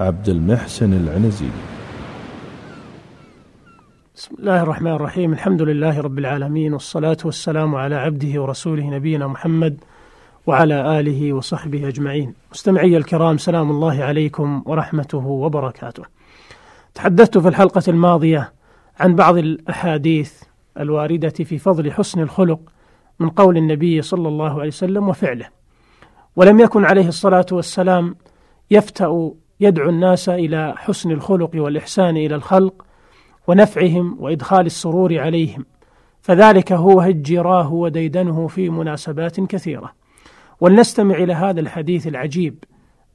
عبد المحسن العنزي. بسم الله الرحمن الرحيم. الحمد لله رب العالمين والصلاة والسلام على عبده ورسوله نبينا محمد وعلى آله وصحبه أجمعين. مستمعي الكرام سلام الله عليكم ورحمته وبركاته. تحدثت في الحلقة الماضية عن بعض الأحاديث الواردة في فضل حسن الخلق من قول النبي صلى الله عليه وسلم وفعله. ولم يكن عليه الصلاة والسلام يفتأ يدعو الناس إلى حسن الخلق والإحسان إلى الخلق ونفعهم وإدخال السرور عليهم. فذلك هو هجراه وديدنه في مناسبات كثيرة. ولنستمع إلى هذا الحديث العجيب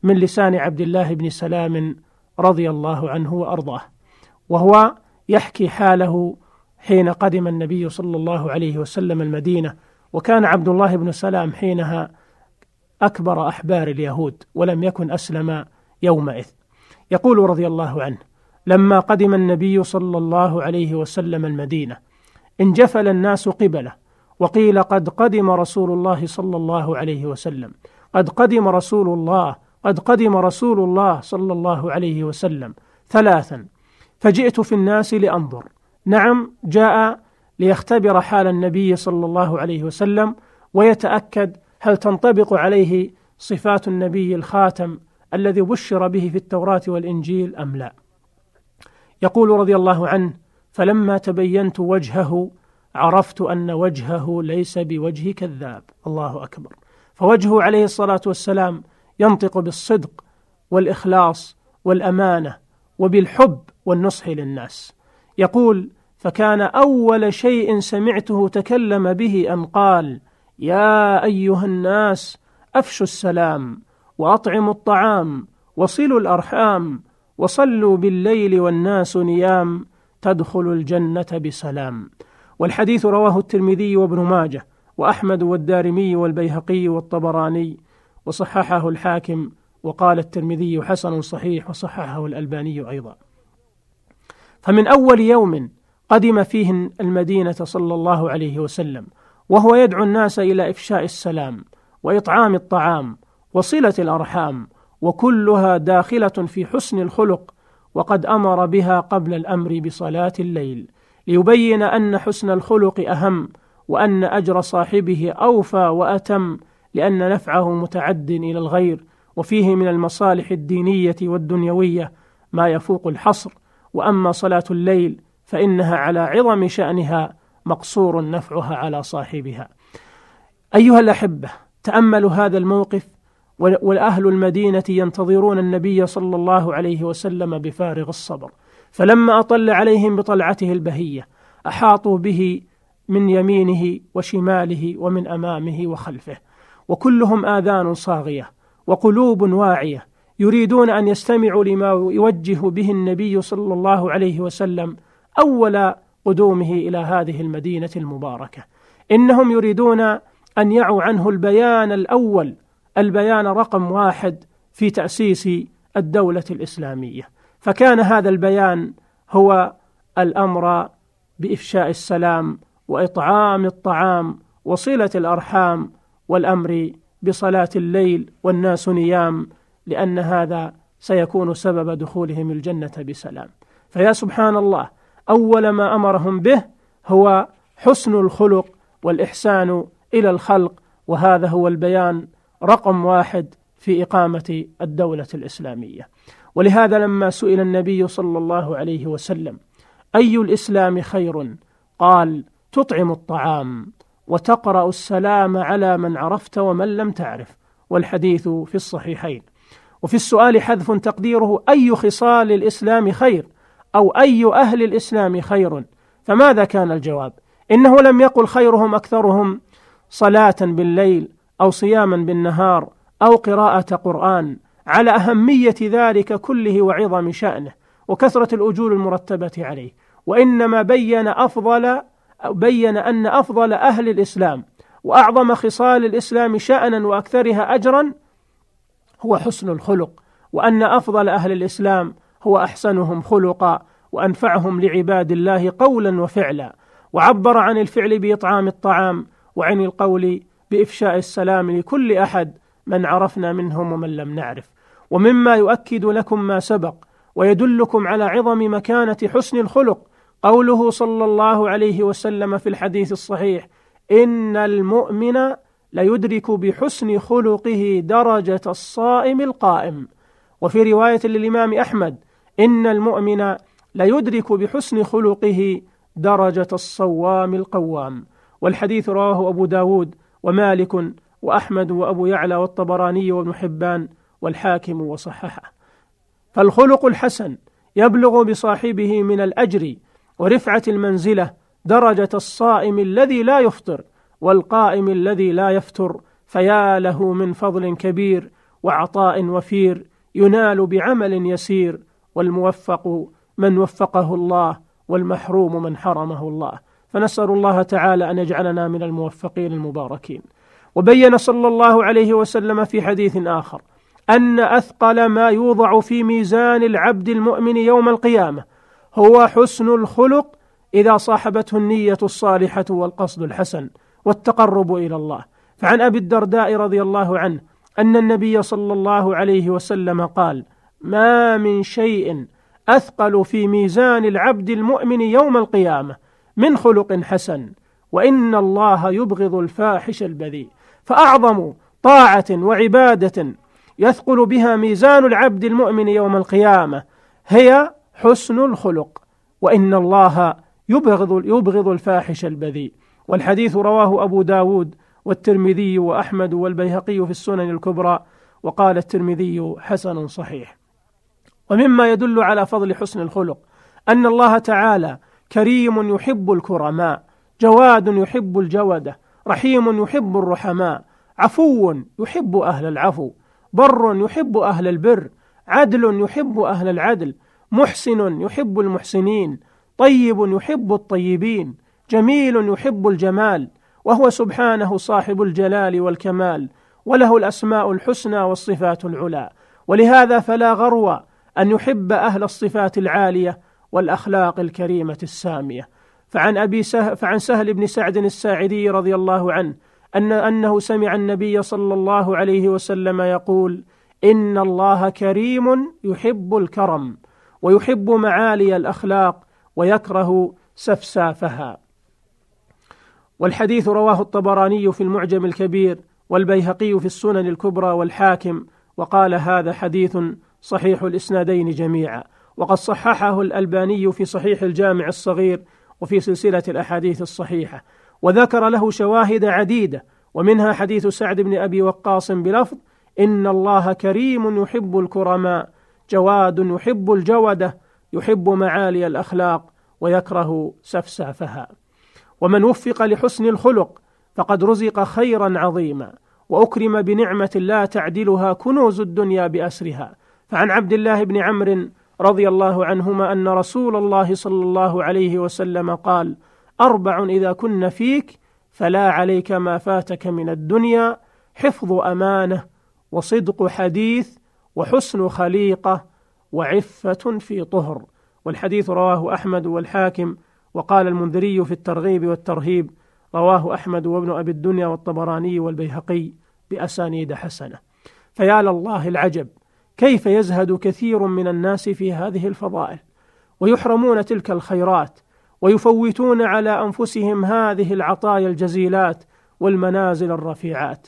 من لسان عبد الله بن سلام رضي الله عنه وأرضاه وهو يحكي حاله حين قدم النبي صلى الله عليه وسلم المدينة وكان عبد الله بن سلام حينها أكبر أحبار اليهود ولم يكن أسلم يومئذ. يقول رضي الله عنه لما قدم النبي صلى الله عليه وسلم المدينة انجفل الناس قبله وقيل قد قدم رسول الله صلى الله عليه وسلم. قد قدم رسول الله قد قدم رسول الله صلى الله عليه وسلم ثلاثا. فجئت في الناس لأنظر. نعم جاء ليختبر حال النبي صلى الله عليه وسلم ويتأكد هل تنطبق عليه صفات النبي الخاتم الذي بشر به في التوراة والإنجيل أم لا. يقول رضي الله عنه فلما تبينت وجهه عرفت أن وجهه ليس بوجه كذاب. الله أكبر. فوجهه عليه الصلاة والسلام ينطق بالصدق والإخلاص والأمانة وبالحب والنصح للناس. يقول فكان أول شيء سمعته تكلم به أن قال يا أيها الناس أفشوا السلام وأطعموا الطعام وصلوا الأرحام وصلوا بالليل والناس نيام تدخل الجنة بسلام. والحديث رواه الترمذي وابن ماجه وأحمد والدارمي والبيهقي والطبراني وصححه الحاكم وقال الترمذي حسن صحيح وصححه الألباني أيضا. فمن أول يوم قدم فيه المدينة صلى الله عليه وسلم وهو يدعو الناس إلى إفشاء السلام وإطعام الطعام وصلة الأرحام وكلها داخلة في حسن الخلق وقد أمر بها قبل الأمر بصلاة الليل ليبين أن حسن الخلق أهم وأن أجر صاحبه أوفى وأتم لأن نفعه متعد إلى الغير وفيه من المصالح الدينية والدنيوية ما يفوق الحصر وأما صلاة الليل فإنها على عظم شأنها مقصور نفعها على صاحبها. أيها الأحبة تأملوا هذا الموقف والأهل المدينة ينتظرون النبي صلى الله عليه وسلم بفارغ الصبر. فلما أطل عليهم بطلعته البهية أحاطوا به من يمينه وشماله ومن أمامه وخلفه. وكلهم آذان صاغية وقلوب واعية يريدون أن يستمعوا لما يوجه به النبي صلى الله عليه وسلم أول قدومه إلى هذه المدينة المباركة. إنهم يريدون أن يعوا عنه البيان الأول البيان رقم واحد في تأسيس الدولة الإسلامية. فكان هذا البيان هو الأمر بإفشاء السلام وإطعام الطعام وصلة الأرحام والأمر بصلاة الليل والناس نيام لأن هذا سيكون سبب دخولهم الجنة بسلام. فيا سبحان الله أول ما أمرهم به هو حسن الخلق والإحسان إلى الخلق وهذا هو البيان رقم واحد في إقامة الدولة الإسلامية. ولهذا لما سئل النبي صلى الله عليه وسلم أي الإسلام خير؟ قال تطعم الطعام وتقرأ السلام على من عرفت ومن لم تعرف. والحديث في الصحيحين. وفي السؤال حذف تقديره أي خصال الإسلام خير؟ أو أي أهل الإسلام خير؟ فماذا كان الجواب؟ إنه لم يقل خيرهم أكثرهم صلاة بالليل أو صياما بالنهار أو قراءة قرآن على أهمية ذلك كله وعظم شأنه وكثرة الأجور المرتبة عليه. وإنما بين أفضل بين أن أفضل أهل الإسلام وأعظم خصال الإسلام شأنا وأكثرها أجرا هو حسن الخلق وأن أفضل أهل الإسلام هو أحسنهم خلقا وأنفعهم لعباد الله قولا وفعلا. وعبر عن الفعل بإطعام الطعام وعن القول بإفشاء السلام لكل أحد من عرفنا منهم ومن لم نعرف. ومما يؤكد لكم ما سبق ويدلكم على عظم مكانة حسن الخلق قوله صلى الله عليه وسلم في الحديث الصحيح إن المؤمن ليدرك بحسن خلقه درجة الصائم القائم. وفي رواية للإمام أحمد إن المؤمن ليدرك بحسن خلقه درجة الصوام القوام. والحديث رواه أبو داود ومالك وأحمد وأبو يعلى والطبراني وابن حبان والحاكم وصححه. فالخلق الحسن يبلغ بصاحبه من الأجر ورفعة المنزلة درجة الصائم الذي لا يفطر والقائم الذي لا يفتر فيا له من فضل كبير وعطاء وفير ينال بعمل يسير والموفق من وفقه الله والمحروم من حرمه الله. فنسأل الله تعالى أن يجعلنا من الموفقين المباركين. وبين صلى الله عليه وسلم في حديث آخر أن أثقل ما يوضع في ميزان العبد المؤمن يوم القيامة هو حسن الخلق إذا صاحبته النية الصالحة والقصد الحسن والتقرب إلى الله. فعن أبي الدرداء رضي الله عنه أن النبي صلى الله عليه وسلم قال ما من شيء أثقل في ميزان العبد المؤمن يوم القيامة من خلق حسن وإن الله يبغض الفاحش البذيء. فأعظم طاعة وعبادة يثقل بها ميزان العبد المؤمن يوم القيامة هي حسن الخلق وإن الله يبغض يبغض الفاحش البذيء. والحديث رواه أبو داود والترمذي وأحمد والبيهقي في السنن الكبرى وقال الترمذي حسن صحيح. ومما يدل على فضل حسن الخلق أن الله تعالى كريم يحب الكرماء جواد يحب الجودة رحيم يحب الرحماء عفو يحب أهل العفو بر يحب أهل البر عدل يحب أهل العدل محسن يحب المحسنين طيب يحب الطيبين جميل يحب الجمال وهو سبحانه صاحب الجلال والكمال وله الأسماء الحسنى والصفات العلى ولهذا فلا غرو أن يحب أهل الصفات العالية والأخلاق الكريمة السامية. فعن أبي سهل فعن سهل بن سعد الساعدي رضي الله عنه أن أنه سمع النبي صلى الله عليه وسلم يقول إن الله كريم يحب الكرم ويحب معالي الأخلاق ويكره سفسافها. والحديث رواه الطبراني في المعجم الكبير والبيهقي في السنن الكبرى والحاكم وقال هذا حديث صحيح الإسنادين جميعا. وقد صححه الألباني في صحيح الجامع الصغير وفي سلسلة الأحاديث الصحيحة وذكر له شواهد عديدة ومنها حديث سعد بن أبي وقاص بلفظ إن الله كريم يحب الكرماء جواد يحب الجودة يحب معالي الأخلاق ويكره سفسافها. ومن وفق لحسن الخلق فقد رزق خيرا عظيما وأكرم بنعمة لا تعدلها كنوز الدنيا بأسرها. فعن عبد الله بن عمرو رضي الله عنهما أن رسول الله صلى الله عليه وسلم قال أربع إذا كن فيك فلا عليك ما فاتك من الدنيا حفظ أمانة وصدق حديث وحسن خليقة وعفة في طهر. والحديث رواه أحمد والحاكم وقال المنذري في الترغيب والترهيب رواه أحمد وابن أبي الدنيا والطبراني والبيهقي بأسانيد حسنة. فيا لله العجب كيف يزهد كثير من الناس في هذه الفضائل؟ ويحرمون تلك الخيرات ويفوتون على أنفسهم هذه العطايا الجزيلات والمنازل الرفيعات.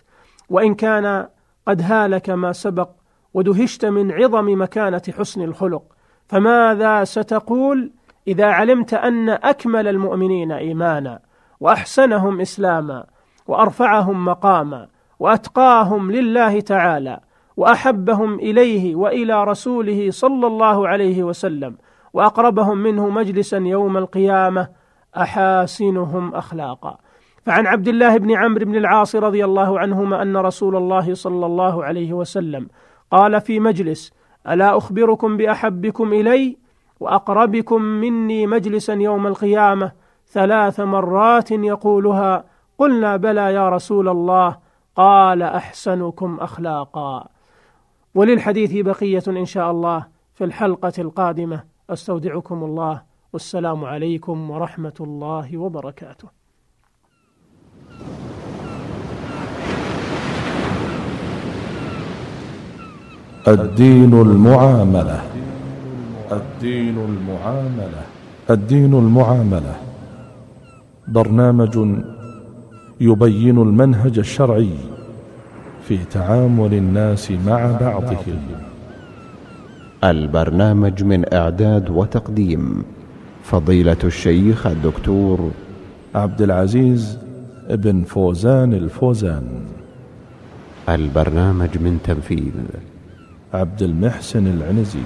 وإن كان قد هالك ما سبق ودهشت من عظم مكانة حسن الخلق فماذا ستقول إذا علمت أن أكمل المؤمنين إيمانا وأحسنهم إسلاما وأرفعهم مقاما وأتقاهم لله تعالى؟ وأحبهم إليه وإلى رسوله صلى الله عليه وسلم وأقربهم منه مجلسا يوم القيامة أحاسنهم اخلاقا. فعن عبد الله بن عمرو بن العاص رضي الله عنهما أن رسول الله صلى الله عليه وسلم قال في مجلس ألا أخبركم بأحبكم إلي؟ وأقربكم مني مجلسا يوم القيامة ثلاث مرات يقولها قلنا بلى يا رسول الله قال أحسنكم اخلاقا. وللحديث بقية إن شاء الله في الحلقة القادمة. أستودعكم الله. والسلام عليكم ورحمة الله وبركاته. الدين المعاملة. الدين المعاملة. الدين المعاملة. برنامج يبين المنهج الشرعي. في تعامل الناس مع بعضهم. البرنامج من إعداد وتقديم فضيلة الشيخ الدكتور عبد العزيز ابن فوزان الفوزان. البرنامج من تنفيذ عبد المحسن العنزي.